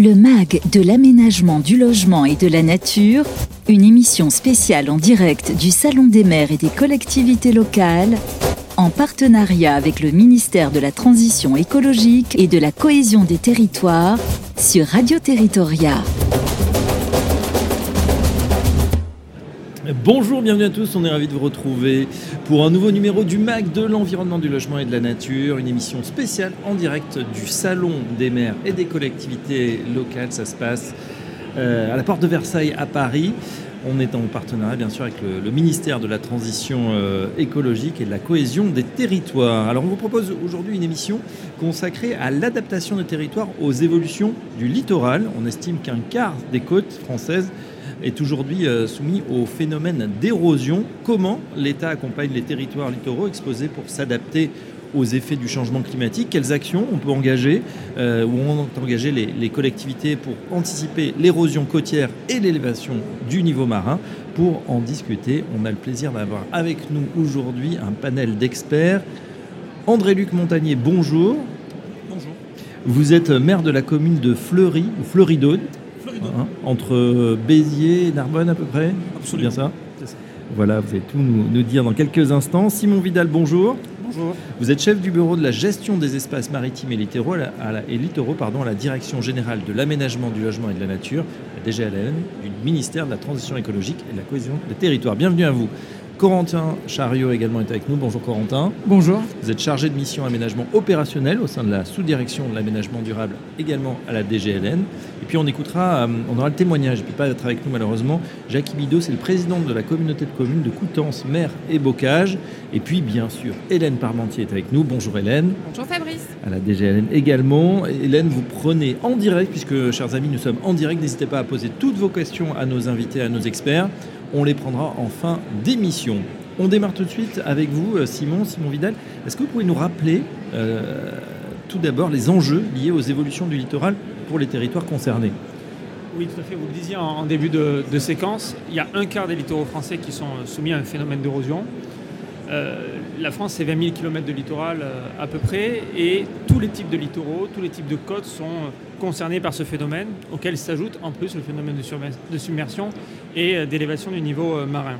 Le MAG de l'aménagement du logement et de la nature, une émission spéciale en direct du Salon des maires et des collectivités locales, en partenariat avec le ministère de la Transition écologique et de la cohésion des territoires sur Radio Territoria. Bonjour, bienvenue à tous, on est ravis de vous retrouver pour un nouveau numéro du MAC de l'environnement, du logement et de la nature, une émission spéciale en direct du Salon des maires et des collectivités locales. Ça se passe euh, à la porte de Versailles à Paris. On est en partenariat bien sûr avec le, ministère de la Transition euh, écologique et de la cohésion des territoires. Alors on vous propose aujourd'hui une émission consacrée à l'adaptation des territoires aux évolutions du littoral. On estime qu'un quart des côtes françaises est aujourd'hui euh, soumis au phénomène d'érosion. Comment l'État accompagne les territoires littoraux exposés pour s'adapter aux effets du changement climatique? Quelles actions on peut engager euh, ou ont engagé les, les collectivités pour anticiper l'érosion côtière et l'élévation du niveau marin? Pour en discuter, on a le plaisir d'avoir avec nous aujourd'hui un panel d'experts. André-Luc Montagnier, bonjour. Bonjour. Vous êtes maire de la commune de Fleury, ou Fleury-d'Aude, Hein, entre Béziers et Narbonne à peu près Absolument. bien ça, Voilà, vous allez tout nous, dire dans quelques instants. Simon Vidal, bonjour. Bonjour. Vous êtes chef du bureau de la gestion des espaces maritimes et littoraux à la, et littoraux, pardon, à la Direction générale de l'aménagement du logement et de la nature, la DGLN, du ministère de la Transition écologique et de la cohésion des territoires. Bienvenue à vous. Corentin Chariot également est avec nous. Bonjour Corentin. Bonjour. Vous êtes chargé de mission aménagement opérationnel au sein de la sous-direction de l'aménagement durable également à la DGLN. Et puis on écoutera, euh, on aura le témoignage, il ne peut pas être avec nous malheureusement, Jacques Ibido, c'est le président de la communauté de communes de Coutances, Mer et Bocage. Et puis bien sûr, Hélène Parmentier est avec nous. Bonjour Hélène. Bonjour Fabrice. À la DGLN également. Hélène, vous prenez en direct, puisque chers amis, nous sommes en direct. N'hésitez pas à poser toutes vos questions à nos invités, à nos experts. On les prendra en fin d'émission. On démarre tout de suite avec vous, euh, Simon, Simon Vidal. Est-ce que vous pouvez nous rappeler euh, tout d'abord les enjeux liés aux évolutions du littoral pour les territoires concernés? Oui, tout à fait. Vous le disiez en, début de, séquence, il y a un quart des littoraux français qui sont soumis à un phénomène d'érosion. Euh, la France, c'est 20 000 km de littoral à peu près, et tous les types de littoraux, tous les types de côtes sont concernés par ce phénomène, auquel s'ajoute en plus le phénomène de, submersion et euh, d'élévation du niveau euh, marin.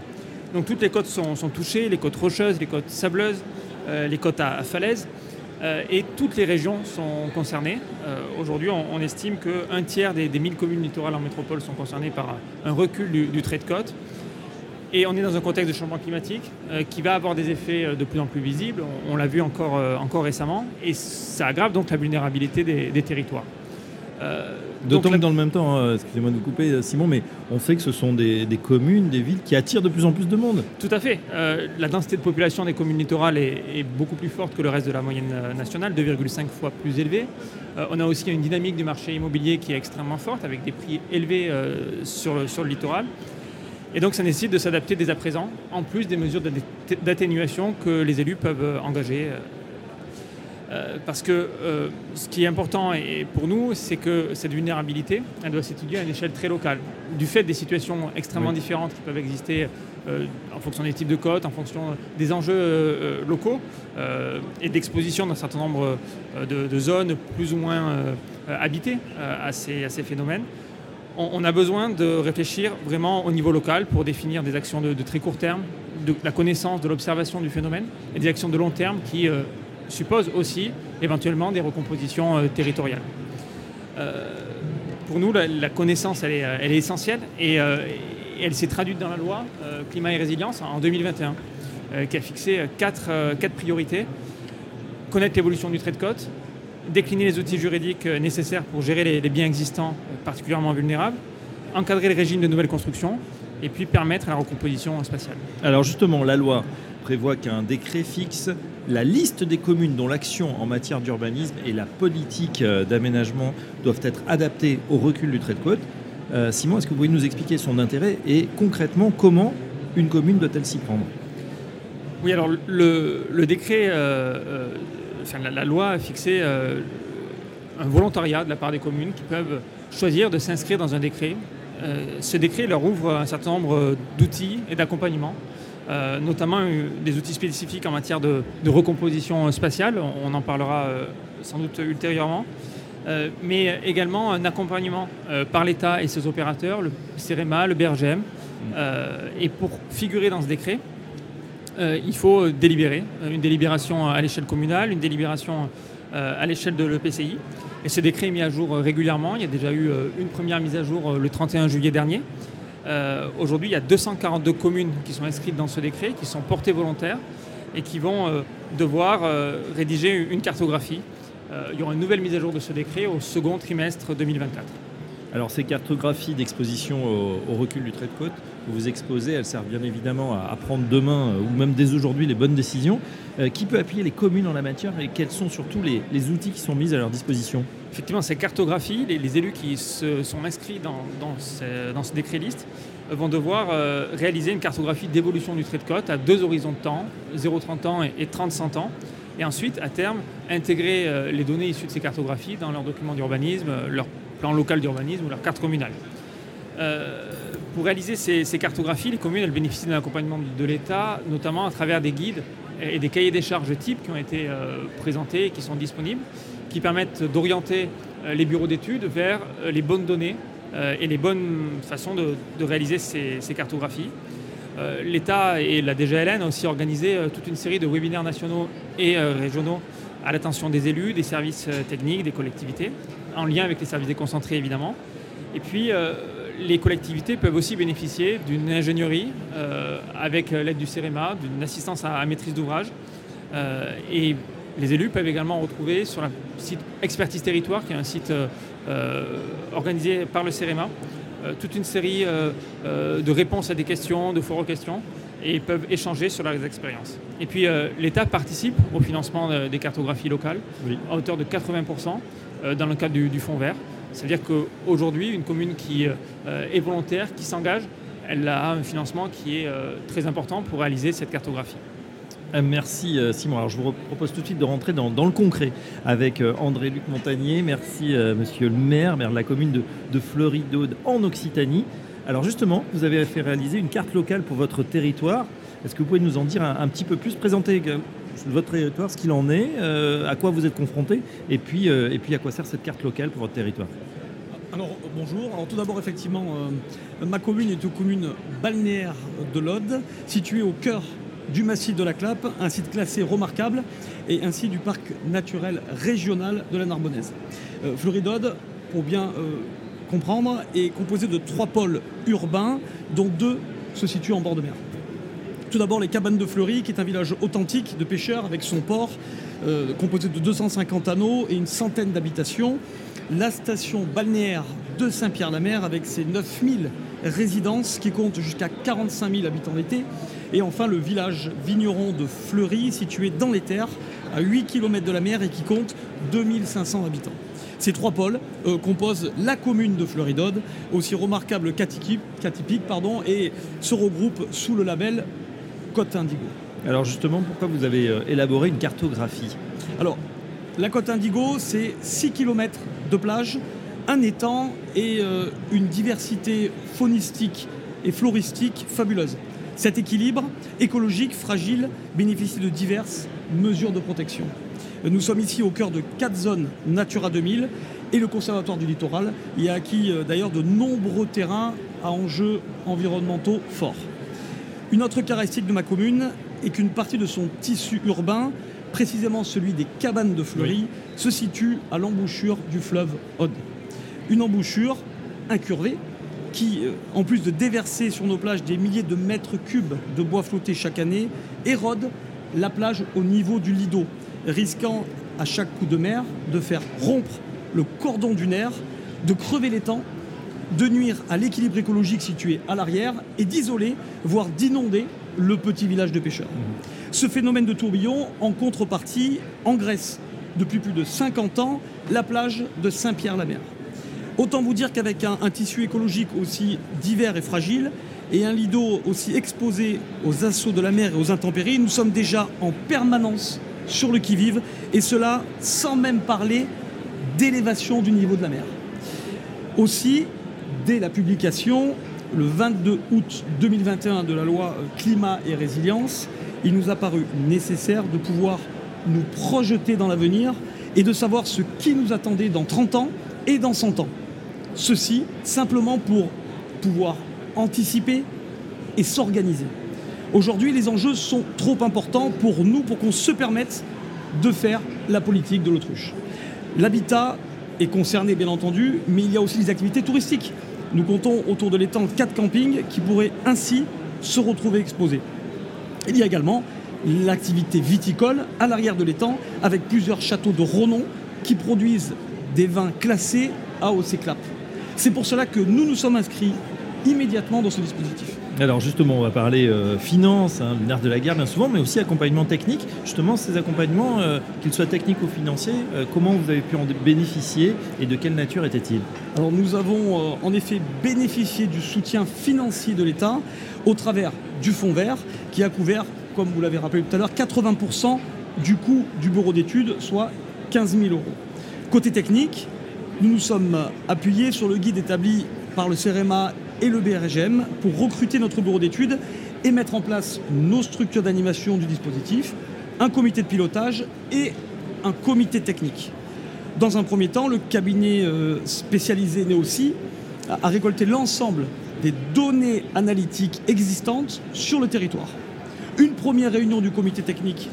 Donc toutes les côtes sont, touchées, les côtes rocheuses, les côtes sableuses, euh, les côtes à, falaise, et toutes les régions sont concernées. Aujourd'hui, on, estime qu'un tiers des, des 1000 communes littorales en métropole sont concernées par un, recul du, trait de côte. Et on est dans un contexte de changement climatique qui va avoir des effets de plus en plus visibles. On, l'a vu encore récemment. Et ça aggrave donc la vulnérabilité des territoires. Euh, D'autant que dans le même temps, hein, excusez-moi de vous couper euh, Simon, mais on sait que ce sont des, communes, des villes qui attirent de plus en plus de monde. Tout à fait. Euh, la densité de population des communes littorales est, beaucoup plus forte que le reste de la moyenne nationale, 2,5 fois plus élevée. on a aussi une dynamique du marché immobilier qui est extrêmement forte, avec des prix élevés sur, le, sur le littoral. Et donc ça nécessite de s'adapter dès à présent, en plus des mesures d'atténuation que les élus peuvent engager euh, parce que euh, ce qui est important et pour nous, c'est que cette vulnérabilité, elle doit s'étudier à une échelle très locale. Du fait des situations extrêmement différentes qui peuvent exister euh, en fonction des types de côtes, en fonction des enjeux locaux et d'exposition d'un certain nombre de, zones plus ou moins habitées à ces, phénomènes. On, a besoin de réfléchir vraiment au niveau local pour définir des actions de, de très court terme, de la connaissance, de l'observation du phénomène et des actions de long terme qui suppose aussi éventuellement des recompositions euh, territoriales. Euh, pour nous, la, connaissance, elle est, euh, essentielle et, elle s'est traduite dans la loi climat et résilience en 2021, qui a fixé quatre, priorités. Connaître l'évolution du trait de côte, décliner les outils juridiques nécessaires pour gérer les, les, biens existants particulièrement vulnérables, encadrer le régime de nouvelles constructions et puis permettre la recomposition spatiale. Alors justement, la loi prévoit qu'un décret fixe la liste des communes dont l'action en matière d'urbanisme et la politique euh, d'aménagement doivent être adaptées au recul du trait de côte. Euh, Simon, est-ce que vous pouvez nous expliquer son intérêt et concrètement comment une commune doit-elle s'y prendre? Oui, alors le, décret, euh, la, loi a fixé un volontariat de la part des communes qui peuvent choisir de s'inscrire dans un décret. ce décret leur ouvre un certain nombre d'outils et d'accompagnement euh, notamment euh, des outils spécifiques en matière de, recomposition spatiale. On, en parlera euh, sans doute ultérieurement. mais également un accompagnement par l'État et ses opérateurs, le CEREMA, le BRGM. et pour figurer dans ce décret, il faut délibérer, une délibération à l'échelle communale, une délibération à l'échelle de l'EPCI. Et ce décret est mis à jour régulièrement. Il y a déjà eu une première mise à jour le 31 juillet dernier. Euh, aujourd'hui, il y a 242 communes qui sont inscrites dans ce décret, qui sont portées volontaires et qui vont euh, devoir euh, rédiger une cartographie. il y aura une nouvelle mise à jour de ce décret au second trimestre 2024. Alors ces cartographies d'exposition au, recul du trait de côte que vous exposez, elles servent bien évidemment à, prendre demain ou même dès aujourd'hui les bonnes décisions. qui peut appuyer les communes en la matière et quels sont surtout les, outils qui sont mis à leur disposition? Effectivement, ces cartographies, les, élus qui se sont inscrits dans, ce, décret liste euh, vont devoir euh, réaliser une cartographie d'évolution du trait de côte à deux horizons de temps, 0,30 ans et, 30-100 ans. Et ensuite, à terme, intégrer euh, les données issues de ces cartographies dans leur document d'urbanisme, leur plan local d'urbanisme ou leur carte communale. pour réaliser ces, cartographies, les communes bénéficient d'un accompagnement de l'État, notamment à travers des guides et des cahiers des charges types qui ont été présentés et qui sont disponibles qui permettent d'orienter euh, les bureaux d'études vers euh, les bonnes données euh, et les bonnes façons de, réaliser ces, cartographies. L'État et la DGLN ont aussi organisé toute une série de webinaires nationaux et régionaux à l'attention des élus, des services techniques, des collectivités, en lien avec les services déconcentrés évidemment. Et puis, les collectivités peuvent aussi bénéficier d'une ingénierie avec l'aide du CEREMA, d'une assistance à, maîtrise d'ouvrage. et les élus peuvent également retrouver sur le site Expertise Territoire, qui est un site euh, euh, organisé par le CEREMA, euh, toute une série de réponses à des questions, de forums questions, et ils peuvent échanger sur leurs expériences. Et puis l'État participe au financement des cartographies locales à hauteur de 80% dans le cadre du, du Fonds vert. C'est-à-dire qu'aujourd'hui, une commune qui est volontaire, qui s'engage, elle a un financement qui est très important pour réaliser cette cartographie. Euh, merci euh, Simon. Alors je vous propose tout de suite de rentrer dans, le concret avec euh, André-Luc Montagnier. Merci monsieur le maire, maire de la commune de, de Fleury-d'Aude en Occitanie. Alors justement, vous avez fait réaliser une carte locale pour votre territoire. Est-ce que vous pouvez nous en dire un, petit peu plus, présenter votre territoire, ce qu'il en est, à quoi vous êtes confronté, et puis, et puis à quoi sert cette carte locale pour votre territoire? Alors bonjour, alors tout d'abord effectivement ma commune est une commune balnéaire de l'Aude, située au cœur du massif de la Clappe, un site classé remarquable et ainsi du parc naturel régional de la Narbonnaise. Euh, Floridode, pour bien euh, comprendre, est composé de trois pôles urbains, dont deux se situent en bord de mer. Tout d'abord les Cabanes de Fleury, qui est un village authentique de pêcheurs avec son port, euh, composé de 250 anneaux et une centaine d'habitations. La station balnéaire de Saint-Pierre-la-Mer, avec ses 9000 résidences qui comptent jusqu'à 45 000 habitants l'été. Et enfin, le village vigneron de Fleury, situé dans les terres, à 8 km de la mer et qui compte 2500 habitants. Ces trois pôles euh, composent la commune de Fleury-d'Aude, aussi remarquable qu'atypique, pardon, et se regroupent sous le label Côte Indigo. Alors justement, pourquoi vous avez euh, élaboré une cartographie? Alors, la Côte Indigo, c'est 6 km de plage, un étang et euh, une diversité faunistique et floristique fabuleuse. Cet équilibre écologique fragile bénéficie de diverses mesures de protection. Nous sommes ici au cœur de quatre zones Natura 2000 et le Conservatoire du littoral y a acquis d'ailleurs de nombreux terrains à enjeux environnementaux forts. Une autre caractéristique de ma commune est qu'une partie de son tissu urbain, précisément celui des cabanes de Fleury, se situe à l'embouchure du fleuve Aude. Une embouchure incurvée qui, euh, en plus de déverser sur nos plages des milliers de mètres cubes de bois flotté chaque année, érode la plage au niveau du lido, risquant à chaque coup de mer de faire rompre le cordon dunaire, de crever les temps, de nuire à l'équilibre écologique situé à l'arrière et d'isoler, voire d'inonder le petit village de pêcheurs. Ce phénomène de tourbillon, en contrepartie, engraisse depuis plus de 50 ans la plage de Saint-Pierre-la-Mer. Autant vous dire qu'avec un, tissu écologique aussi divers et fragile, et un lido aussi exposé aux assauts de la mer et aux intempéries, nous sommes déjà en permanence sur le qui-vive, et cela sans même parler d'élévation du niveau de la mer. Aussi, dès la publication, le 22 août 2021 de la loi climat et résilience, il nous a paru nécessaire de pouvoir nous projeter dans l'avenir et de savoir ce qui nous attendait dans 30 ans et dans 100 ans. Ceci simplement pour pouvoir anticiper et s'organiser. Aujourd'hui, les enjeux sont trop importants pour nous, pour qu'on se permette de faire la politique de l'autruche. L'habitat est concerné, bien entendu, mais il y a aussi les activités touristiques. Nous comptons autour de l'étang quatre campings qui pourraient ainsi se retrouver exposés. Il y a également l'activité viticole à l'arrière de l'étang avec plusieurs châteaux de renom qui produisent des vins classés à OCCLAP. C'est pour cela que nous nous sommes inscrits immédiatement dans ce dispositif. Alors justement, on va parler euh, finance, hein, de la guerre bien souvent, mais aussi accompagnement technique. Justement, ces accompagnements, euh, qu'ils soient techniques ou financiers, euh, comment vous avez pu en bénéficier et de quelle nature étaient-ils? Alors nous avons en effet bénéficié du soutien financier de l'État au travers du Fonds vert qui a couvert, comme vous l'avez rappelé tout à l'heure, 80% du coût du bureau d'études, soit 15 000 euros. Côté technique, nous nous sommes appuyés sur le guide établi par le CEREMA et le BRGM pour recruter notre bureau d'études et mettre en place nos structures d'animation du dispositif, un comité de pilotage et un comité technique. Dans un premier temps, le cabinet euh, spécialisé Neossi a récolté l'ensemble des données analytiques existantes sur le territoire. Une première réunion du comité technique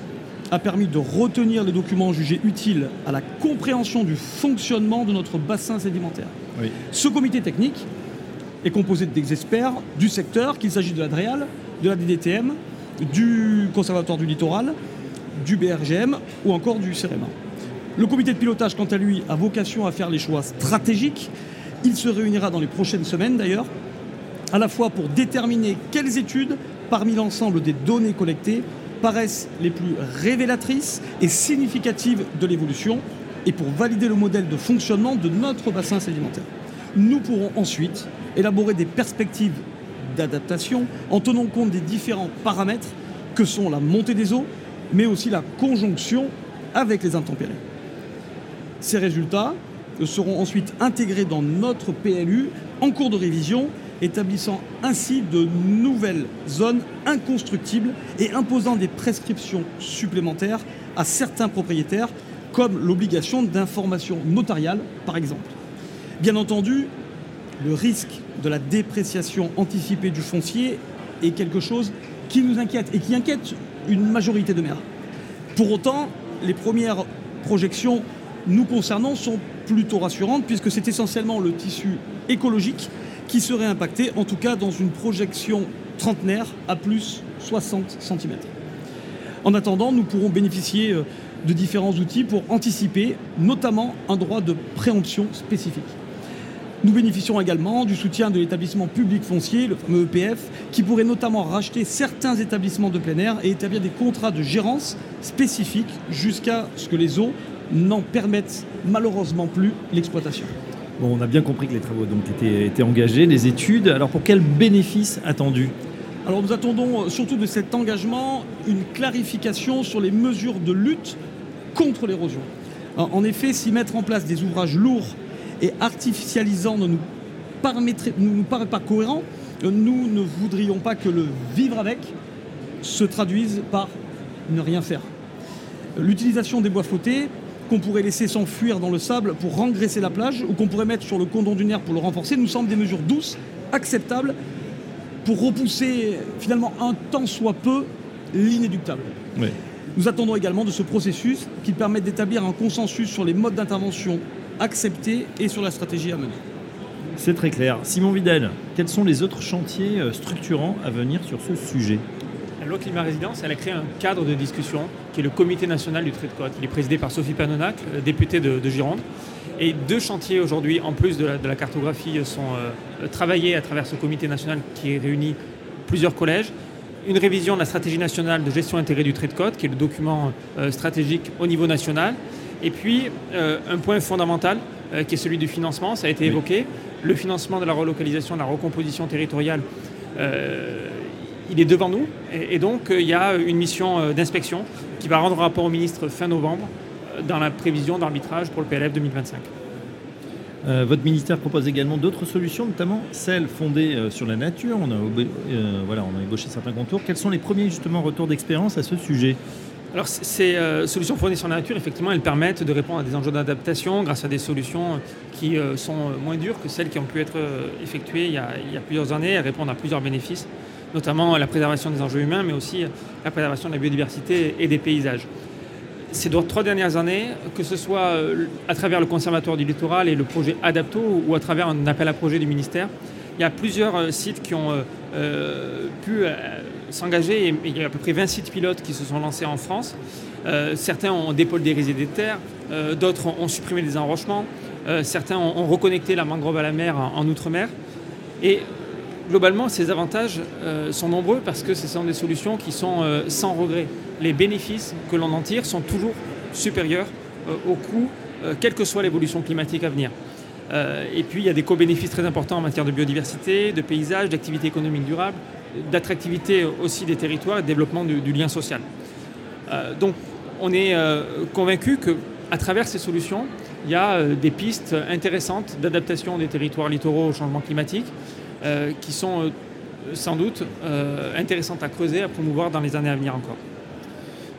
a permis de retenir les documents jugés utiles à la compréhension du fonctionnement de notre bassin sédimentaire. Ce comité technique est composé des experts du secteur, qu'il s'agisse de la DREAL, de la DDTM, du Conservatoire du Littoral, du BRGM ou encore du CEREMA. Le comité de pilotage, quant à lui, a vocation à faire les choix stratégiques. Il se réunira dans les prochaines semaines d'ailleurs, à la fois pour déterminer quelles études, parmi l'ensemble des données collectées, paraissent les plus révélatrices et significatives de l'évolution, et pour valider le modèle de fonctionnement de notre bassin sédimentaire. Nous pourrons ensuite élaborer des perspectives d'adaptation en tenant compte des différents paramètres que sont la montée des eaux, mais aussi la conjonction avec les intempéries. Ces résultats seront ensuite intégrés dans notre PLU en cours de révision, établissant ainsi de nouvelles zones inconstructibles et imposant des prescriptions supplémentaires à certains propriétaires, comme l'obligation d'information notariale, par exemple. Bien entendu, le risque de la dépréciation anticipée du foncier est quelque chose qui nous inquiète et qui inquiète une majorité de maires. Pour autant, les premières projections nous concernant sont plutôt rassurantes puisque c'est essentiellement le tissu écologique qui serait impacté, en tout cas dans une projection trentenaire à plus 60 cm. En attendant, nous pourrons bénéficier euh, de différents outils pour anticiper, notamment un droit de préemption spécifique. Nous bénéficions également du soutien de l'établissement public foncier, le fameux EPF, qui pourrait notamment racheter certains établissements de plein air et établir des contrats de gérance spécifiques jusqu'à ce que les eaux n'en permettent malheureusement plus l'exploitation. Bon, on a bien compris que les travaux donc étaient, étaient engagés, les études. Alors pour quel bénéfice attendu? Alors nous attendons surtout de cet engagement une clarification sur les mesures de lutte contre l'érosion. En effet, si mettre en place des ouvrages lourds et artificialisant ne nous, nous paraît pas cohérent. Nous ne voudrions pas que le vivre avec se traduise par ne rien faire. L'utilisation des bois flottés qu'on pourrait laisser s'enfuir dans le sable pour rengraisser la plage ou qu'on pourrait mettre sur le condom dunaire pour le renforcer nous semblent des mesures douces, acceptables, pour repousser finalement un temps soit peu l'inéductable. Nous attendons également de ce processus qu'il permette d'établir un consensus sur les modes d'intervention accepté et sur la stratégie à mener. C'est très clair. Simon Vidal, quels sont les autres chantiers euh, structurants à venir sur ce sujet? La loi climat résidence, elle a créé un cadre de discussion qui est le comité national du trait de côte. Il est présidé par Sophie Panonac, euh, députée de, Gironde. Et deux chantiers aujourd'hui, en plus de la, cartographie, sont euh, travaillés à travers ce comité national qui réunit plusieurs collèges. Une révision de la stratégie nationale de gestion intégrée du trait de côte, qui est le document stratégique au niveau national. Et puis, euh, un point fondamental, euh, qui est celui du financement, ça a été évoqué. Le financement de la relocalisation, de la recomposition territoriale, euh, il est devant nous. Et, donc, il y a une mission d'inspection qui va rendre rapport au ministre fin novembre dans la prévision d'arbitrage pour le PLF 2025. votre ministère propose également d'autres solutions, notamment celles fondées sur la nature. On a, voilà, on a ébauché certains contours. Quels sont les premiers justement retours d'expérience à ce sujet? Alors ces euh, solutions fournies sur la nature, effectivement, elles permettent de répondre à des enjeux d'adaptation grâce à des solutions qui euh, sont euh, moins dures que celles qui ont pu être effectuées il y, a, plusieurs années. Elles répondent à plusieurs bénéfices, notamment la préservation des enjeux humains, mais aussi la préservation de la biodiversité et des paysages. Ces trois dernières années, que ce soit à travers le Conservatoire du littoral et le projet Adapto ou à travers un appel à projet du ministère, il y a plusieurs sites qui ont pu s'engager. Il y a à peu près 20 sites pilotes qui se sont lancés en France. Euh, certains ont dépoldérisé des terres, euh, d'autres ont, supprimé des enrochements, euh, certains ont, reconnecté la mangrove à la mer en, outre-mer. Et globalement, ces avantages sont nombreux parce que ce sont des solutions qui sont sans regret. Les bénéfices que l'on en tire sont toujours supérieurs au coût, quelle que soit l'évolution climatique à venir. et puis, il y a des co-bénéfices très importants en matière de biodiversité, de paysage, d'activité économique durable, d'attractivité aussi des territoires et de développement du, lien social. Euh, donc on est euh, convaincu qu'à travers ces solutions, il y a euh, des pistes intéressantes d'adaptation des territoires littoraux au changement climatique qui sont sans doute intéressantes à creuser, à promouvoir dans les années à venir encore.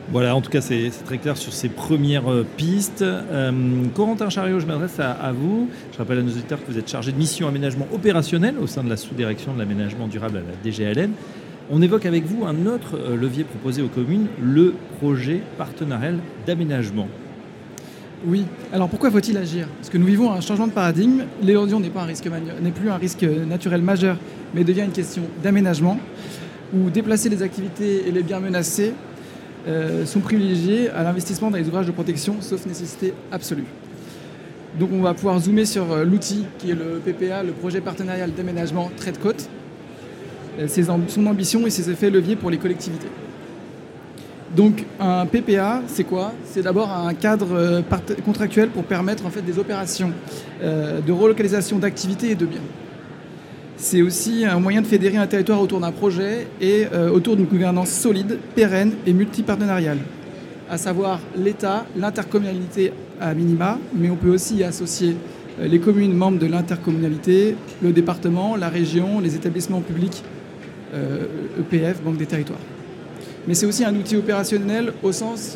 Voilà, en tout cas, c'est très clair sur ces premières euh, pistes. Euh, Corentin Chariot, je m'adresse à, vous. Je rappelle à nos auditeurs que vous êtes chargé de mission aménagement opérationnel au sein de la sous-direction de l'aménagement durable à la DGLN. On évoque avec vous un autre euh, levier proposé aux communes, le projet partenarial d'aménagement. Oui, alors pourquoi faut-il agir? Parce que nous vivons un changement de paradigme. L'érosion n'est n'est plus un risque naturel majeur, mais devient une question d'aménagement, où déplacer les activités et les biens menacés euh, sont privilégiés à l'investissement dans les ouvrages de protection, sauf nécessité absolue. Donc on va pouvoir zoomer sur euh, l'outil qui est le PPA, le projet partenarial d'aménagement trait de côte, euh, son ambition et ses effets leviers pour les collectivités. Donc un PPA, c'est quoi? C'est d'abord un cadre contractuel pour permettre en fait des opérations de relocalisation d'activités et de biens. C'est aussi un moyen de fédérer un territoire autour d'un projet et euh, autour d'une gouvernance solide, pérenne et multipartenariale, à savoir l'État, l'intercommunalité à minima, mais on peut aussi y associer euh, les communes membres de l'intercommunalité, le département, la région, les établissements publics, EPF, euh, e Banque des territoires. Mais c'est aussi un outil opérationnel au sens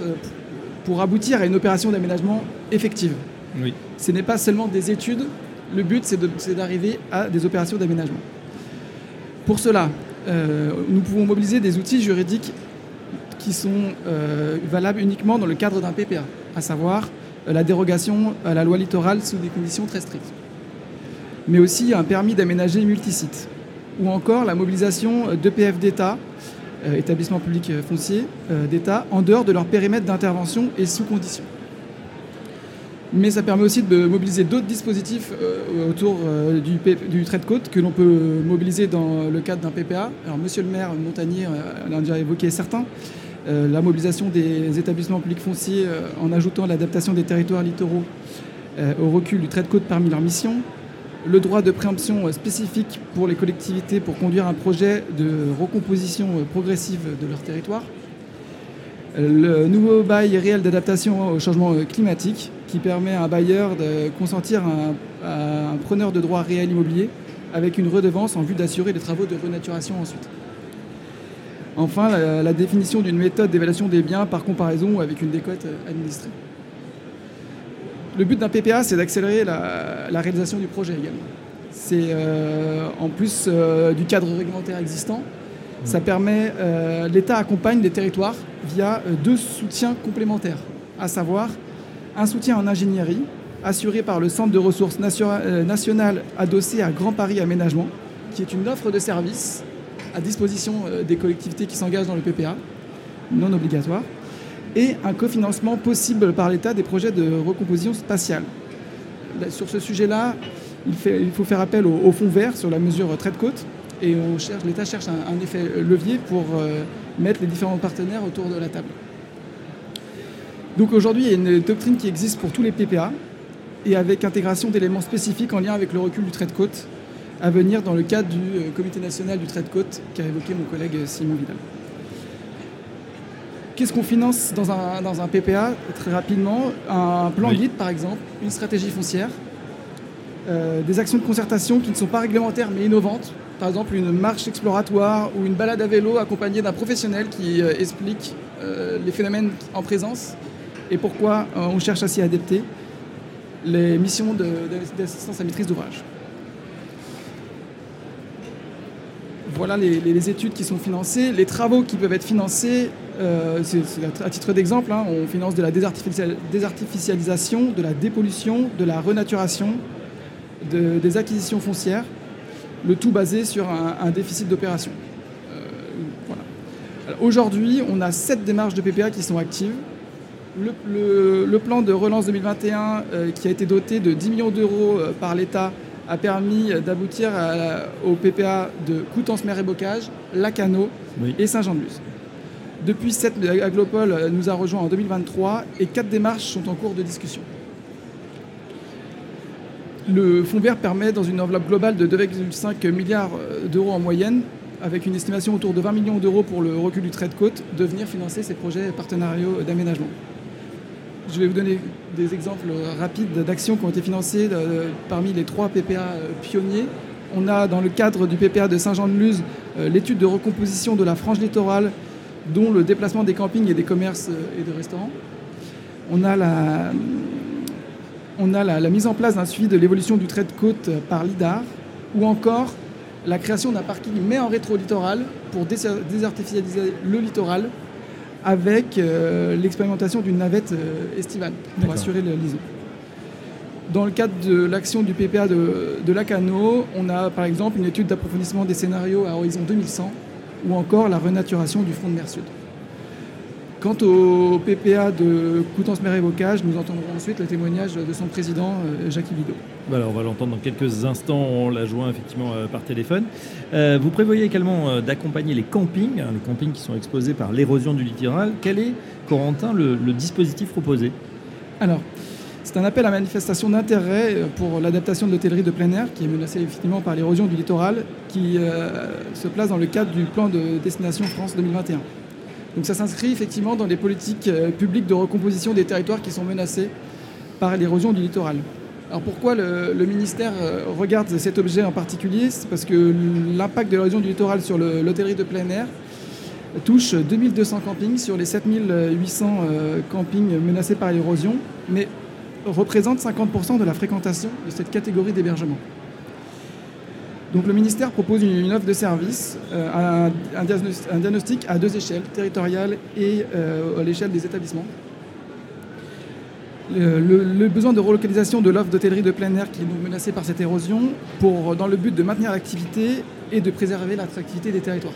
pour aboutir à une opération d'aménagement effective. Oui. Ce n'est pas seulement des études le but, c'est d'arriver à des opérations d'aménagement. Pour cela, euh, nous pouvons mobiliser des outils juridiques qui sont euh, valables uniquement dans le cadre d'un PPA, à savoir euh, la dérogation à la loi littorale sous des conditions très strictes, mais aussi un permis d'aménager multisite, ou encore la mobilisation d'EPF d'État, établissements publics fonciers d'État, en dehors de leur périmètre d'intervention et sous conditions mais ça permet aussi de mobiliser d'autres dispositifs euh, autour euh, du, trait de côte que l'on peut mobiliser dans le cadre d'un PPA. Alors, monsieur le maire Montagnier en a déjà évoqué certains. Euh, la mobilisation des établissements publics fonciers en ajoutant l'adaptation des territoires littoraux au recul du trait de côte parmi leurs missions. Le droit de préemption spécifique pour les collectivités pour conduire un projet de recomposition progressive de leur territoire. Le nouveau bail réel d'adaptation au changement climatique qui permet à un bailleur de consentir à un, preneur de droit réel immobilier avec une redevance en vue d'assurer les travaux de renaturation ensuite. Enfin, la, définition d'une méthode d'évaluation des biens par comparaison avec une décote administrée. Le but d'un PPA, c'est d'accélérer la, réalisation du projet également. C'est euh, en plus euh, du cadre réglementaire existant, ça permet, euh, l'État accompagne les territoires via deux soutiens complémentaires, à savoir un soutien en ingénierie assuré par le Centre de ressources euh, nationales adossé à Grand Paris Aménagement, qui est une offre de service à disposition euh, des collectivités qui s'engagent dans le PPA, non obligatoire, et un cofinancement possible par l'État des projets de recomposition spatiale. Sur ce sujet-là, il, faut faire appel au, fonds vert sur la mesure trait de côte, et l'État cherche un, effet levier pour euh, mettre les différents partenaires autour de la table. Donc aujourd'hui, il y a une doctrine qui existe pour tous les PPA et avec intégration d'éléments spécifiques en lien avec le recul du trait de côte à venir dans le cadre du euh, Comité national du trait de côte qu'a évoqué mon collègue Simon Vidal. Qu'est-ce qu'on finance dans un, PPA Très rapidement, un plan guide par exemple, une stratégie foncière, euh, des actions de concertation qui ne sont pas réglementaires mais innovantes par exemple une marche exploratoire ou une balade à vélo accompagnée d'un professionnel qui euh, explique euh, les phénomènes en présence et pourquoi euh, on cherche à s'y adapter, les missions d'assistance à maîtrise d'ouvrage. Voilà les, études qui sont financées. Les travaux qui peuvent être financés, à titre d'exemple, hein, on finance de la désartificialisation, de la dépollution, de la renaturation, de, des acquisitions foncières, le tout basé sur un, un déficit d'opération. Euh, voilà. Aujourd'hui, on a sept démarches de PPA qui sont actives. Le, le, le plan de relance 2021 euh, qui a été doté de 10 millions d'euros euh, par l'État a permis d'aboutir au PPA de Coutances-Mer et Bocage, Lacano oui. et Saint-Jean-de-Luz. Depuis, cette Aglopole nous a rejoint en 2023 et quatre démarches sont en cours de discussion. Le fonds vert permet, dans une enveloppe globale de 2,5 milliards d'euros en moyenne, avec une estimation autour de 20 millions d'euros pour le recul du trait de côte, de venir financer ces projets partenariaux d'aménagement. Je vais vous donner des exemples rapides d'actions qui ont été financées euh, parmi les trois PPA euh, pionniers. On a dans le cadre du PPA de Saint-Jean-de-Luz euh, l'étude de recomposition de la frange littorale, dont le déplacement des campings et des commerces et des restaurants. On a la, on a la, la mise en place d'un suivi de l'évolution du trait de côte par l'IDAR, ou encore la création d'un parking mais en rétro-littoral pour désartificialiser le littoral avec euh, l'expérimentation d'une navette euh, estivale pour assurer le liaison. Dans le cadre de l'action du PPA de, de Lacano, on a par exemple une étude d'approfondissement des scénarios à horizon 2100 ou encore la renaturation du front de mer sud. Quant au PPA de Coutances-Mer et Bocage, nous entendrons ensuite le témoignage de son président, Jacques Ibido. Voilà, on va l'entendre dans quelques instants, on l'a joint effectivement euh, par téléphone. Euh, vous prévoyez également euh, d'accompagner les campings, hein, les campings qui sont exposés par l'érosion du littoral. Quel est, Corentin, le, le dispositif proposé? Alors, c'est un appel à manifestation d'intérêt pour l'adaptation de l'hôtellerie de plein air qui est menacée effectivement par l'érosion du littoral, qui euh, se place dans le cadre du plan de destination France 2021. Donc ça s'inscrit effectivement dans les politiques publiques de recomposition des territoires qui sont menacés par l'érosion du littoral. Alors pourquoi le, ministère regarde cet objet en particulier? C'est parce que l'impact de l'érosion du littoral sur l'hôtellerie de plein air touche 2200 campings sur les 7800 campings menacés par l'érosion, mais représente 50% de la fréquentation de cette catégorie d'hébergement. Donc le ministère propose une, offre de service, euh, un, diagnostic, à deux échelles, territoriale et euh, à l'échelle des établissements. Le, besoin de relocalisation de l'offre d'hôtellerie de plein air qui est menacée par cette érosion, dans le but de maintenir l'activité et de préserver l'attractivité des territoires.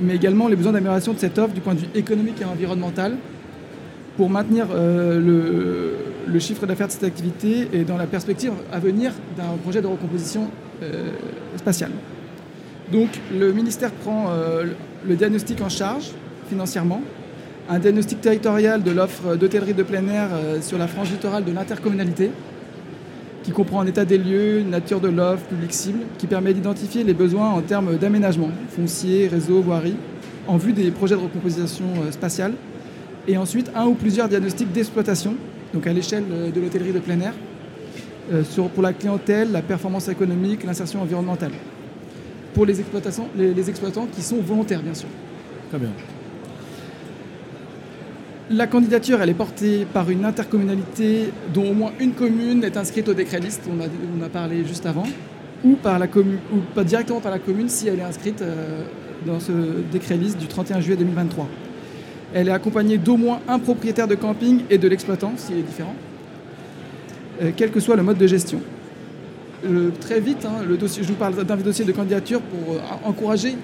Mais également les besoins d'amélioration de cette offre du point de vue économique et environnemental, pour maintenir euh, le, chiffre d'affaires de cette activité et dans la perspective à venir d'un projet de recomposition euh, spatiale. Donc le ministère prend euh, le diagnostic en charge financièrement, un diagnostic territorial de l'offre d'hôtellerie de plein air sur la frange littorale de l'intercommunalité, qui comprend un état des lieux, nature de l'offre, public cible, qui permet d'identifier les besoins en termes d'aménagement, foncier, réseau, voirie, en vue des projets de recomposition spatiale et ensuite un ou plusieurs diagnostics d'exploitation, donc à l'échelle de l'hôtellerie de plein air, euh, sur, pour la clientèle, la performance économique, l'insertion environnementale. Pour les, exploitations, les, les, exploitants qui sont volontaires, bien sûr. Très bien. La candidature, elle est portée par une intercommunalité dont au moins une commune est inscrite au décret liste, on a, on a parlé juste avant, ou, par la commune, ou pas directement par la commune si elle est inscrite euh, dans ce décret liste du 31 juillet 2023. Elle est accompagnée d'au moins un propriétaire de camping et de l'exploitant, s'il est différent, euh, quel que soit le mode de gestion. Euh, très vite, hein, le dossier, je vous parle d'un dossier de candidature pour euh, encourager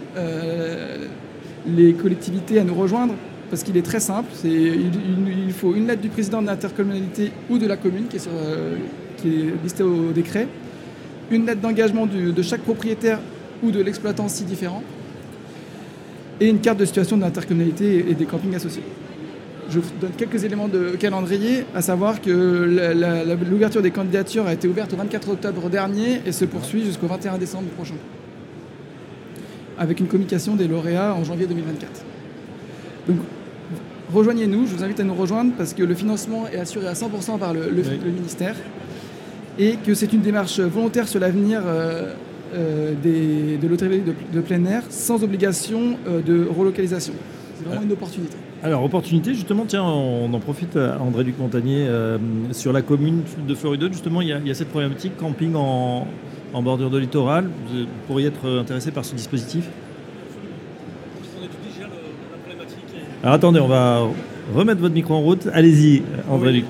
les collectivités à nous rejoindre, parce qu'il est très simple. Il, faut une lettre du président de l'intercommunalité ou de la commune qui est listée au décret, une lettre d'engagement de chaque propriétaire ou de l'exploitant si différent, et une carte de situation de l'intercommunalité et des campings associés. Je vous donne quelques éléments de calendrier, à savoir que l'ouverture des candidatures a été ouverte au 24 octobre dernier et se poursuit jusqu'au 21 décembre prochain, avec une communication des lauréats en janvier 2024. Donc, rejoignez-nous, je vous invite à nous rejoindre parce que le financement est assuré à 100% par le, le, oui. le ministère et que c'est une démarche volontaire sur l'avenir euh, de l'hôtellerie de, plein air sans obligation de relocalisation. C'est vraiment une opportunité. Alors, opportunité, justement, tiens, on en profite, André Luc Montagnier, sur la commune de Floride, justement, il y, a, cette problématique camping en, en bordure de littoral. Vous pourriez être intéressé par ce dispositif Alors attendez, on va remettre votre micro en route. Allez-y, André Luc.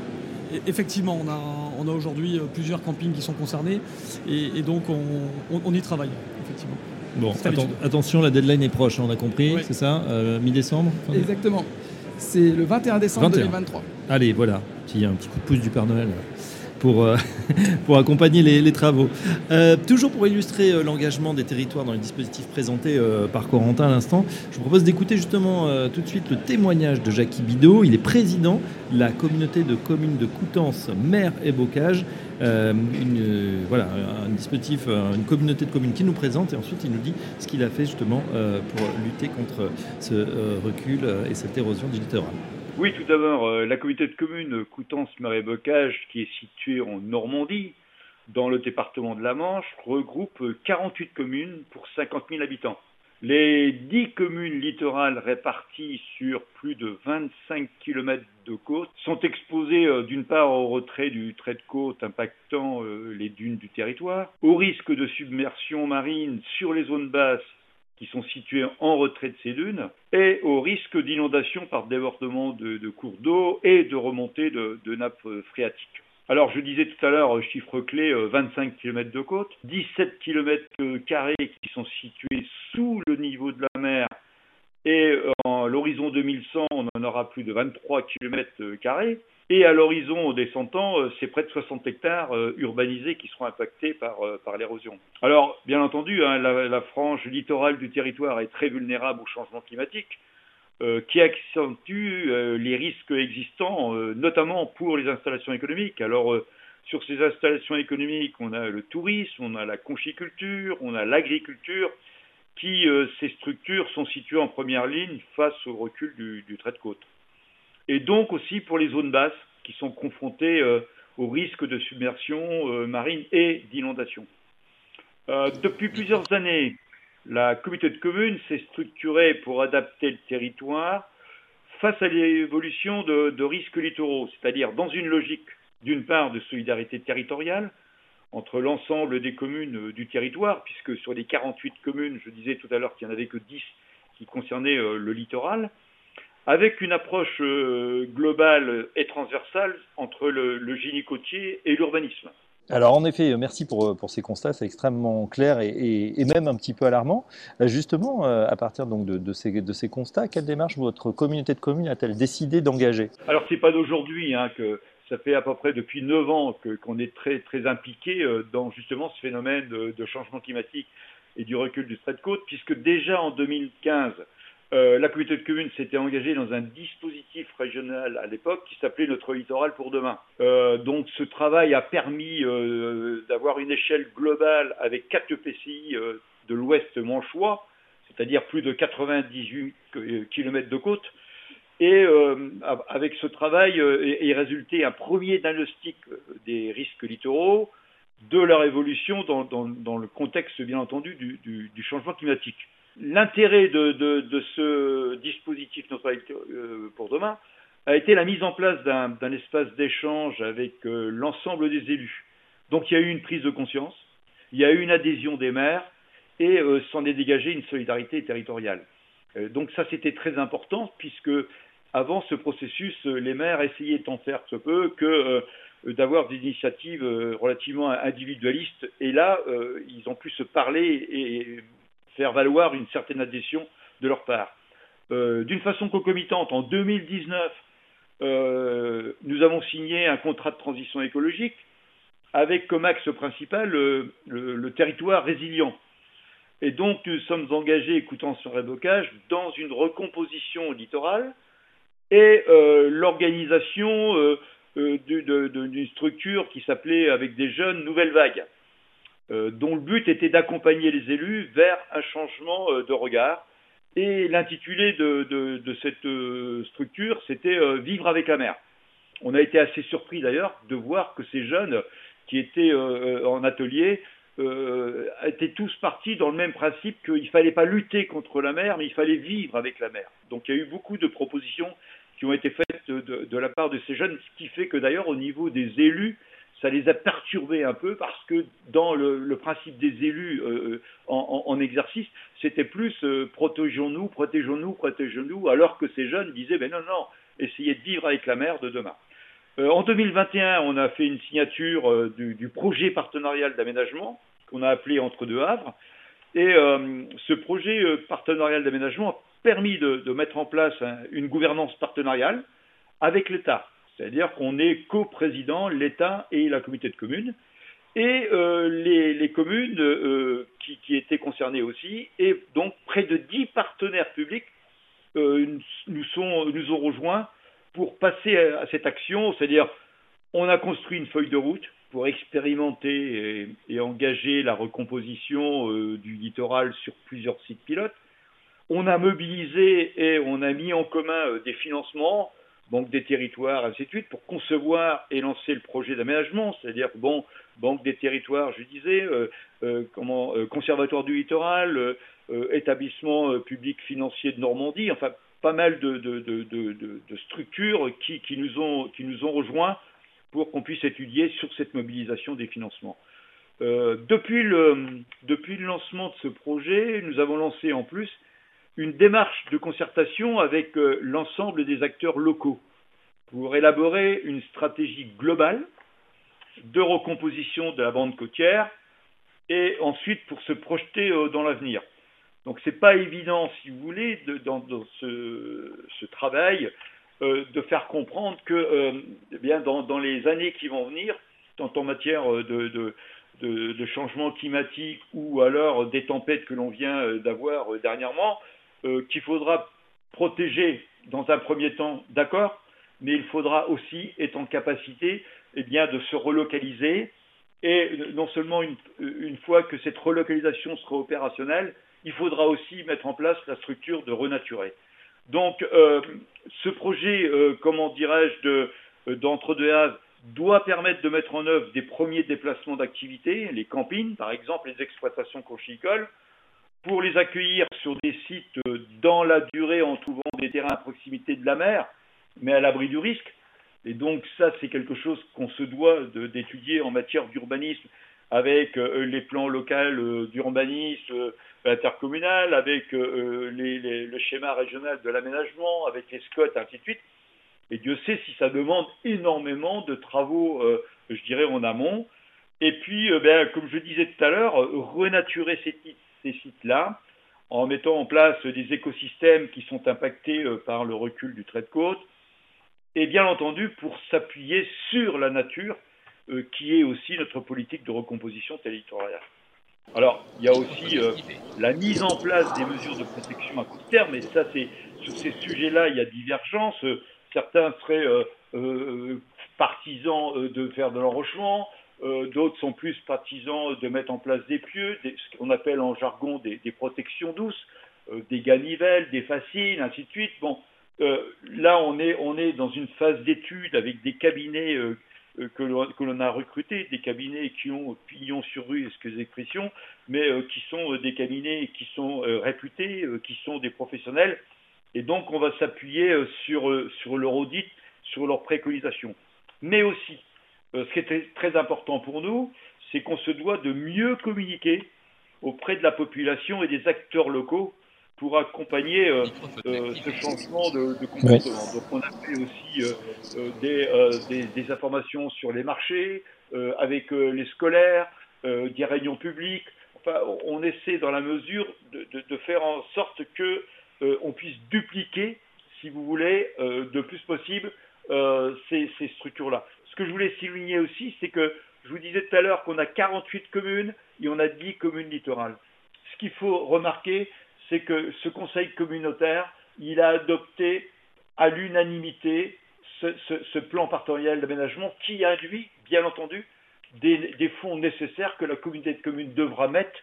Effectivement, on a, on a aujourd'hui euh, plusieurs campings qui sont concernés et, donc on, y travaille, effectivement. Bon, attention, la deadline est proche, on a compris, c'est ça euh, Mi-décembre Exactement. C'est le 21 décembre 2023. Allez, voilà, un petit coup de pouce du Père Noël pour, euh, pour accompagner les, travaux. Euh, toujours pour illustrer euh, l'engagement des territoires dans les dispositifs présentés par Corentin à l'instant, je vous propose d'écouter justement tout de suite le témoignage de Jackie Bidot. Il est président de la communauté de communes de Coutances, Mer et Bocage. voilà, un dispositif, une communauté de communes qui nous présente et ensuite il nous dit ce qu'il a fait justement pour lutter contre ce recul et cette érosion du littoral. Oui, tout d'abord, euh, la communauté de communes Coutances-Marais-Bocage, qui est située en Normandie, dans le département de la Manche, regroupe 48 communes pour 50 000 habitants. Les 10 communes littorales réparties sur plus de 25 km de côte sont exposées euh, d'une part au retrait du trait de côte impactant euh, les dunes du territoire, au risque de submersion marine sur les zones basses qui sont situés en retrait de ces dunes, et au risque d'inondation par débordement de, cours d'eau et de remontée de, nappes phréatiques. Alors, je disais tout à l'heure, chiffre clé, 25 km de côte, 17 km qui sont situés sous le niveau de la mer, et en l'horizon 2100, on en aura plus de 23 km et à l'horizon descendant, euh, c'est près de 60 hectares euh, urbanisés qui seront impactés par, euh, l'érosion. Alors, bien entendu, hein, la, frange littorale du territoire est très vulnérable au changement climatique, qui accentue les risques existants, notamment pour les installations économiques. Alors, sur ces installations économiques, on a le tourisme, on a la conchiculture, on a l'agriculture, qui, ces structures, sont situées en première ligne face au recul du trait de côte et donc aussi pour les zones basses qui sont confrontées euh, au risque de submersion euh, marine et d'inondation. Euh, depuis plusieurs années, la communauté de communes s'est structurée pour adapter le territoire face à l'évolution de, de, risques littoraux, c'est-à-dire dans une logique d'une part de solidarité territoriale entre l'ensemble des communes du territoire, puisque sur les 48 communes, je disais tout à l'heure qu'il n'y en avait que 10 qui concernaient le littoral, avec une approche euh, globale et transversale entre le, le génie côtier et l'urbanisme. Alors en effet, merci pour, euh, pour ces constats, c'est extrêmement clair et, et, même un petit peu alarmant. Euh, justement, à partir donc de, de, ces, de ces constats, quelle démarche votre communauté de communes a-t-elle décidé d'engager? Alors c'est pas d'aujourd'hui hein, que ça fait à peu près depuis 9 ans qu'on est très très impliqué dans justement ce phénomène de, de, changement climatique et du recul du trait de côte, puisque déjà en 2015 euh, la communauté de communes s'était engagée dans un dispositif régional à l'époque qui s'appelait Notre littoral pour demain. Euh, donc ce travail a permis euh, d'avoir une échelle globale avec quatre EPCI de l'ouest manchois, c'est-à-dire plus de 98 km de côte. Et avec ce travail est, résulté un premier diagnostic des risques littoraux, de leur évolution dans, le contexte, bien entendu, du changement climatique. L'intérêt de, ce dispositif Notre euh, pour demain a été la mise en place d'un espace d'échange avec euh, l'ensemble des élus. Donc il y a eu une prise de conscience, il y a eu une adhésion des maires et euh, s'en est dégagé une solidarité territoriale. donc ça c'était très important puisque avant ce processus, les maires essayaient tant faire que peu que d'avoir des initiatives relativement individualistes et là ils ont pu se parler et faire valoir une certaine adhésion de leur part. Euh, d'une façon concomitante, en 2019, euh, nous avons signé un contrat de transition écologique avec comme axe principal le, territoire résilient. Et donc nous sommes engagés, écoutant ce rébocage, dans une recomposition littorale et euh, l'organisation d'une structure qui s'appelait avec des jeunes Nouvelle Vague. Euh, dont le but était d'accompagner les élus vers un changement euh, de regard. Et l'intitulé de, cette euh, structure, c'était Vivre avec la mer. On a été assez surpris d'ailleurs de voir que ces jeunes qui étaient en atelier étaient tous partis dans le même principe qu'il ne fallait pas lutter contre la mer, mais il fallait vivre avec la mer. Donc il y a eu beaucoup de propositions qui ont été faites de, la part de ces jeunes, ce qui fait que d'ailleurs au niveau des élus, ça les a perturbés un peu parce que dans le, principe des élus euh, en, exercice, c'était plus euh, protégeons-nous, protégeons-nous, protégeons-nous, alors que ces jeunes disaient ben non, non, essayez de vivre avec la mer de demain. Euh, en 2021, on a fait une signature du, projet partenarial d'aménagement qu'on a appelé Entre deux Havres. Et ce projet partenarial d'aménagement a permis de, mettre en place une gouvernance partenariale avec l'État. C'est-à-dire qu'on est coprésident, l'État et la communauté de communes, et euh, les, communes euh, qui, étaient concernées aussi, et donc près de 10 partenaires publics euh, nous, ont rejoints pour passer à, cette action, c'est-à-dire on a construit une feuille de route pour expérimenter et engager la recomposition du littoral sur plusieurs sites pilotes. On a mobilisé et on a mis en commun des financements Banque des territoires, ainsi de suite, pour concevoir et lancer le projet d'aménagement, c'est-à-dire bon, Banque des territoires, je disais, euh, euh, comment, euh, Conservatoire du littoral, établissement public financier de Normandie, enfin pas mal de, structures qui, qui, nous ont, qui nous ont rejoints pour qu'on puisse étudier sur cette mobilisation des financements. depuis, le, depuis le lancement de ce projet, nous avons lancé en plus une démarche de concertation avec euh, l'ensemble des acteurs locaux pour élaborer une stratégie globale de recomposition de la bande côtière et ensuite pour se projeter euh, dans l'avenir. Donc ce n'est pas évident, si vous voulez, dans, ce, travail, euh, de faire comprendre que eh bien, dans, les années qui vont venir, tant en matière de, changement climatique ou alors des tempêtes que l'on vient d'avoir dernièrement, qu'il faudra protéger dans un premier temps, d'accord, mais il faudra aussi être en capacité eh bien, de se relocaliser. Et non seulement une, fois que cette relocalisation sera opérationnelle, il faudra aussi mettre en place la structure de renaturer. Donc, euh, ce projet, euh, comment dirais-je, d'entre-deux Havres doit permettre de mettre en œuvre des premiers déplacements d'activité, les campings, par exemple, les exploitations conchicoles, pour les accueillir sur des sites euh, dans la durée en trouvant des terrains à proximité de la mer, mais à l'abri du risque. Et donc ça, c'est quelque chose qu'on se doit d'étudier en matière d'urbanisme avec euh, les plans locaux euh, d'urbanisme intercommunal, avec le schéma régional de l'aménagement, avec les SCOT, ainsi de suite. Et Dieu sait si ça demande énormément de travaux, je dirais, en amont. Et puis, ben, comme je disais tout à l'heure, renaturer ces titres ces sites-là en mettant en place des écosystèmes qui sont impactés euh, par le recul du trait de côte, et bien entendu pour s'appuyer sur la nature, euh, qui est aussi notre politique de recomposition territoriale. Alors, il y a aussi euh, la mise en place des mesures de protection à court terme, et ça, c'est sur ces sujets-là, il y a divergence. Certains seraient partisans de faire de l'enrochement, euh, d'autres sont plus partisans de mettre en place des pieux, ce qu'on appelle en jargon des, protections douces, euh, des ganivelles, des fascines, ainsi de suite. Bon, euh, là, on est, on est dans une phase d'étude avec des cabinets que l'on a recrutés, des cabinets qui ont pignon sur rue, excusez l'expression, mais qui sont des cabinets qui sont réputés, qui sont des professionnels. Et donc, on va s'appuyer sur, sur leur audit, sur leurs préconisations. Mais aussi, euh, ce qui est très important pour nous, c'est qu'on se doit de mieux communiquer auprès de la population et des acteurs locaux pour accompagner euh, euh, ce changement de, comportement. Donc on a fait aussi des, informations sur les marchés, avec les scolaires, des réunions publiques. Enfin, on essaie dans la mesure de, faire en sorte que on puisse dupliquer, si vous voulez, de plus possible ces structures-là. Ce que je voulais souligner aussi, c'est que je vous disais tout à l'heure qu'on a 48 communes et on a 10 communes littorales. Ce qu'il faut remarquer, c'est que ce conseil communautaire, il a adopté à l'unanimité ce, plan partenarial d'aménagement qui induit, bien entendu, des, fonds nécessaires que la communauté de communes devra mettre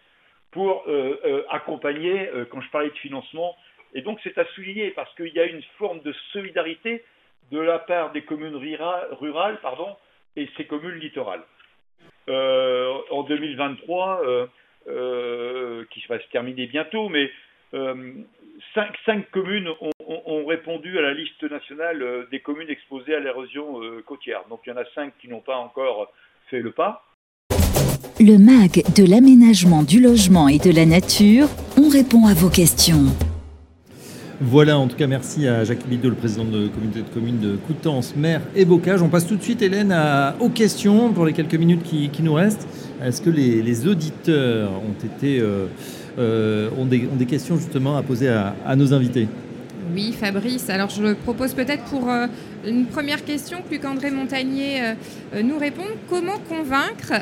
pour euh, euh, accompagner, euh, quand je parlais de financement. Et donc c'est à souligner parce qu'il y a une forme de solidarité de la part des communes rurales pardon, et ces communes littorales. Euh, en en 2023, qui va se terminer bientôt, mais cinq, communes ont, répondu à la liste nationale des communes exposées à l'érosion côtière. Donc il y en a cinq qui n'ont pas encore fait le pas. Le MAG de l'aménagement du logement et de la nature, on répond à vos questions. Voilà, en tout cas, merci à Jacques Bidot, le président de la communauté de communes de Coutances, maire et Bocage. On passe tout de suite, Hélène, aux questions pour les quelques minutes qui, nous restent. Est-ce que les, auditeurs euh, euh, ont, des, questions justement à poser à nos invités? Oui, Fabrice. Alors je propose peut-être pour euh, une première question plus qu'André Montagnier nous réponde. Comment convaincre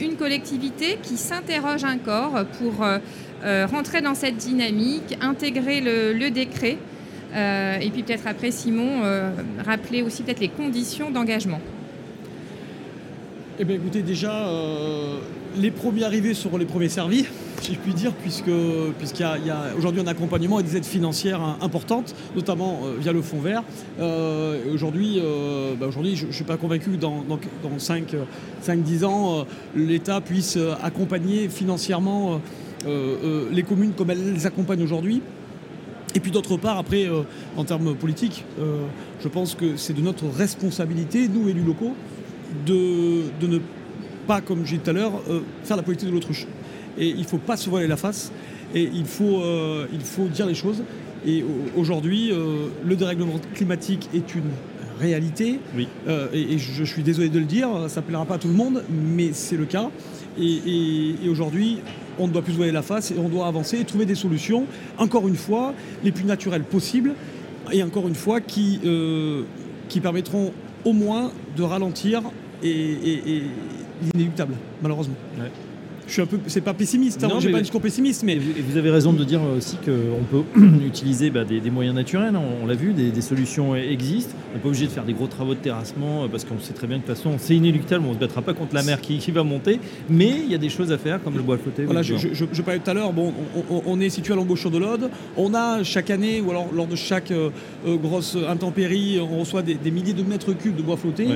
une collectivité qui s'interroge encore pour rentrer dans cette dynamique, intégrer le, décret et puis peut-être après Simon rappeler aussi peut-être les conditions d'engagement. Eh bien écoutez déjà les premiers arrivés seront les premiers servis si je puis dire, puisque puisqu'il y a, aujourd'hui un accompagnement et des aides financières importantes, notamment euh, via le fonds vert. Euh, aujourd'hui, euh, bah, aujourd'hui, je ne suis pas convaincu que dans, dans, 5-10 ans, l'État puisse accompagner financièrement les communes comme elle les accompagne aujourd'hui. Et puis d'autre part, après, en termes politiques, je pense que c'est de notre responsabilité, nous élus locaux, de, de ne pas, comme j'ai dit tout à l'heure, faire la politique de l'autruche et il ne faut pas se voiler la face et il faut, euh, il faut dire les choses. Et aujourd'hui, euh, le dérèglement climatique est une réalité. Euh, et, je suis désolé de le dire, ça ne plaira pas à tout le monde, mais c'est le cas. Et, aujourd'hui, on ne doit plus se la face et on doit avancer et trouver des solutions, encore une fois, les plus naturelles possibles, et encore une fois, qui, qui permettront au moins de ralentir et, l'inéluctable, malheureusement je suis un peu, c'est pas pessimiste, hein, j'ai pas un discours pessimiste, mais vous avez raison de dire aussi qu'on peut utiliser bah, des, moyens naturels. Hein, on, l'a vu, des, solutions existent. On n'est pas obligé de faire des gros travaux de terrassement euh, parce qu'on sait très bien que de toute façon c'est inéluctable. On ne se battra pas contre la mer qui, va monter, mais il y a des choses à faire comme le bois flotté. Voilà, je, je, parlais tout à l'heure. Bon, on, est situé à l'embauchure de l'Aude. On a chaque année ou alors lors de chaque euh, euh, grosse intempérie, on reçoit des, milliers de mètres cubes de bois flotté.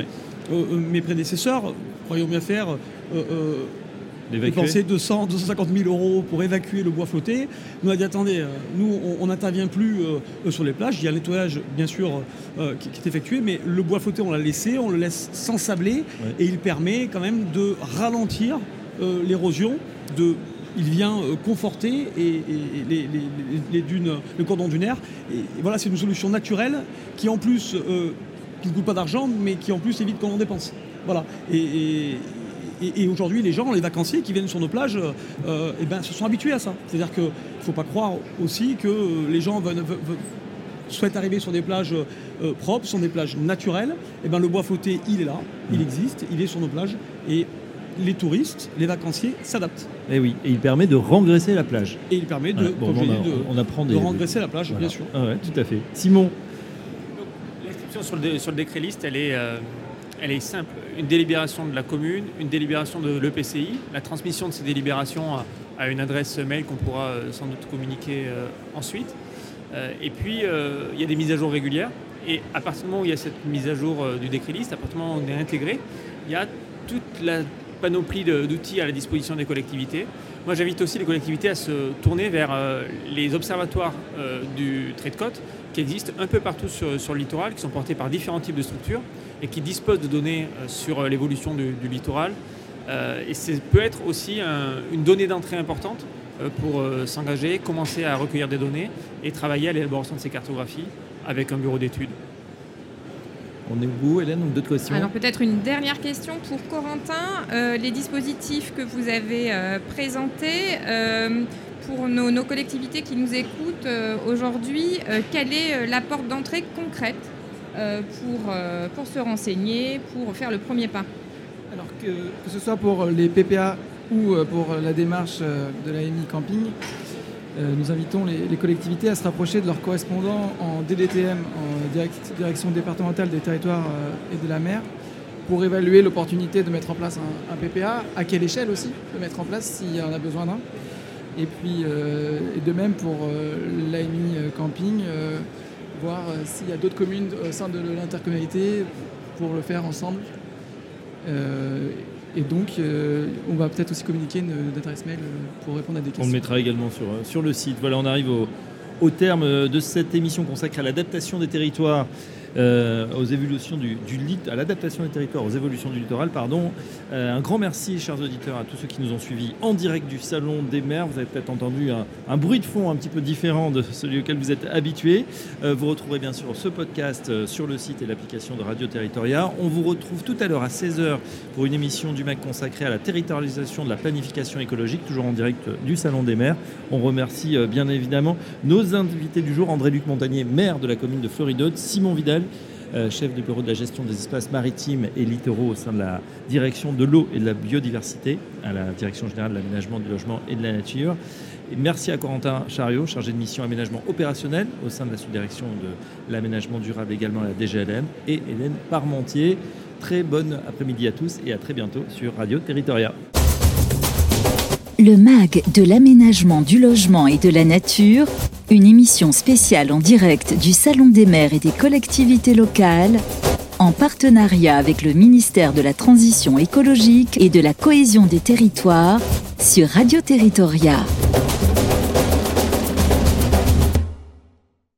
mes prédécesseurs, croyons bien faire, dépenser 200, 250 000 euros pour évacuer le bois flotté. Nous a dit attendez, euh, nous on n'intervient plus euh, sur les plages. Il y a un nettoyage bien sûr euh, qui, est effectué, mais le bois flotté on l'a laissé, on le laisse sans sabler et il permet quand même de ralentir l'érosion, de il vient conforter et, les, dunes, le cordon dunaire. Et, voilà, c'est une solution naturelle qui en plus qui ne coûte pas d'argent, mais qui en plus évite qu'on en dépense. Voilà. Et, et, aujourd'hui, les gens, les vacanciers qui viennent sur nos plages, euh, eh ben, se sont habitués à ça. C'est-à-dire qu'il ne faut pas croire aussi que les gens souhaitent arriver sur des plages euh, propres, sur des plages naturelles. Et eh ben, le bois flotté, il est là, il mmh. existe, il est sur nos plages. Et les touristes, les vacanciers s'adaptent. Et eh oui, et il permet de rengraisser la plage. Et il permet de, on, apprend de rengraisser la plage, bien sûr. Ah tout à fait. Simon L'inscription sur le, sur le décret liste, elle est, euh, elle est simple. Une délibération de la commune, une délibération de l'EPCI, la transmission de ces délibérations à, une adresse mail qu'on pourra euh, sans doute communiquer euh, ensuite. Euh, et puis, il y a des mises à jour régulières. Et à partir du moment où il y a cette mise à jour du décret liste, à partir du moment où on est intégré, il y a toute la panoplie d'outils à la disposition des collectivités. Moi, j'invite aussi les collectivités à se tourner vers les observatoires du trait de côte qui existent un peu partout sur, le littoral, qui sont portés par différents types de structures et qui disposent de données euh, sur euh, l'évolution du, littoral. Euh, et ça peut être aussi une donnée d'entrée importante pour s'engager, commencer à recueillir des données et travailler à l'élaboration de ces cartographies avec un bureau d'études. On est où, Hélène, ou d'autres questions Alors peut-être une dernière question pour Corentin. les dispositifs que vous avez présentés, pour nos, nos, collectivités qui nous écoutent aujourd'hui, quelle est la porte d'entrée concrète euh, pour, euh, pour se renseigner, pour faire le premier pas? Alors que, que ce soit pour les PPA ou euh, pour la démarche de l'AMI Camping, nous invitons les, collectivités à se rapprocher de leurs correspondants en DDTM, en direction départementale des territoires et de la mer, pour évaluer l'opportunité de mettre en place un, PPA, à quelle échelle aussi de mettre en place s'il y en a besoin d'un. Et puis, de même pour l'AMI Camping, voir euh, s'il y a d'autres communes au sein de l'intercommunalité pour le faire ensemble. Euh, Et donc, on va peut-être aussi communiquer une, adresse mail pour répondre à des questions. On le mettra également sur, sur le site. Voilà, on arrive au, au terme de cette émission consacrée à l'adaptation des territoires euh, aux évolutions du, à l'adaptation des territoires aux évolutions du littoral. Pardon. Euh, un grand merci, chers auditeurs, à tous ceux qui nous ont suivis en direct du Salon des maires. Vous avez peut-être entendu un, bruit de fond un petit peu différent de celui auquel vous êtes habitués. Euh, vous retrouverez bien sûr ce podcast sur le site et l'application de Radio Territoria. On vous retrouve tout à l'heure à 16h pour une émission du MAC consacrée à la territorialisation de la planification écologique, toujours en direct du Salon des maires. On remercie bien évidemment nos invités du jour, André-Luc Montagnier, maire de la commune de Floridode, Simon Vidal, euh, chef du bureau de la gestion des espaces maritimes et littoraux au sein de la direction de l'eau et de la biodiversité, à la direction générale de l'aménagement du logement et de la nature. Merci à Corentin Chariot, chargé de mission aménagement opérationnel au sein de la sous-direction de l'aménagement durable également à la DGLM, et Hélène Parmentier. Très bonne après-midi à tous et à très bientôt sur Radio Territoria. Le MAG de l'aménagement du logement et de la nature, une émission spéciale en direct du Salon des maires et des collectivités locales, en partenariat avec le ministère de la Transition écologique et de la cohésion des territoires sur Radio Territoria.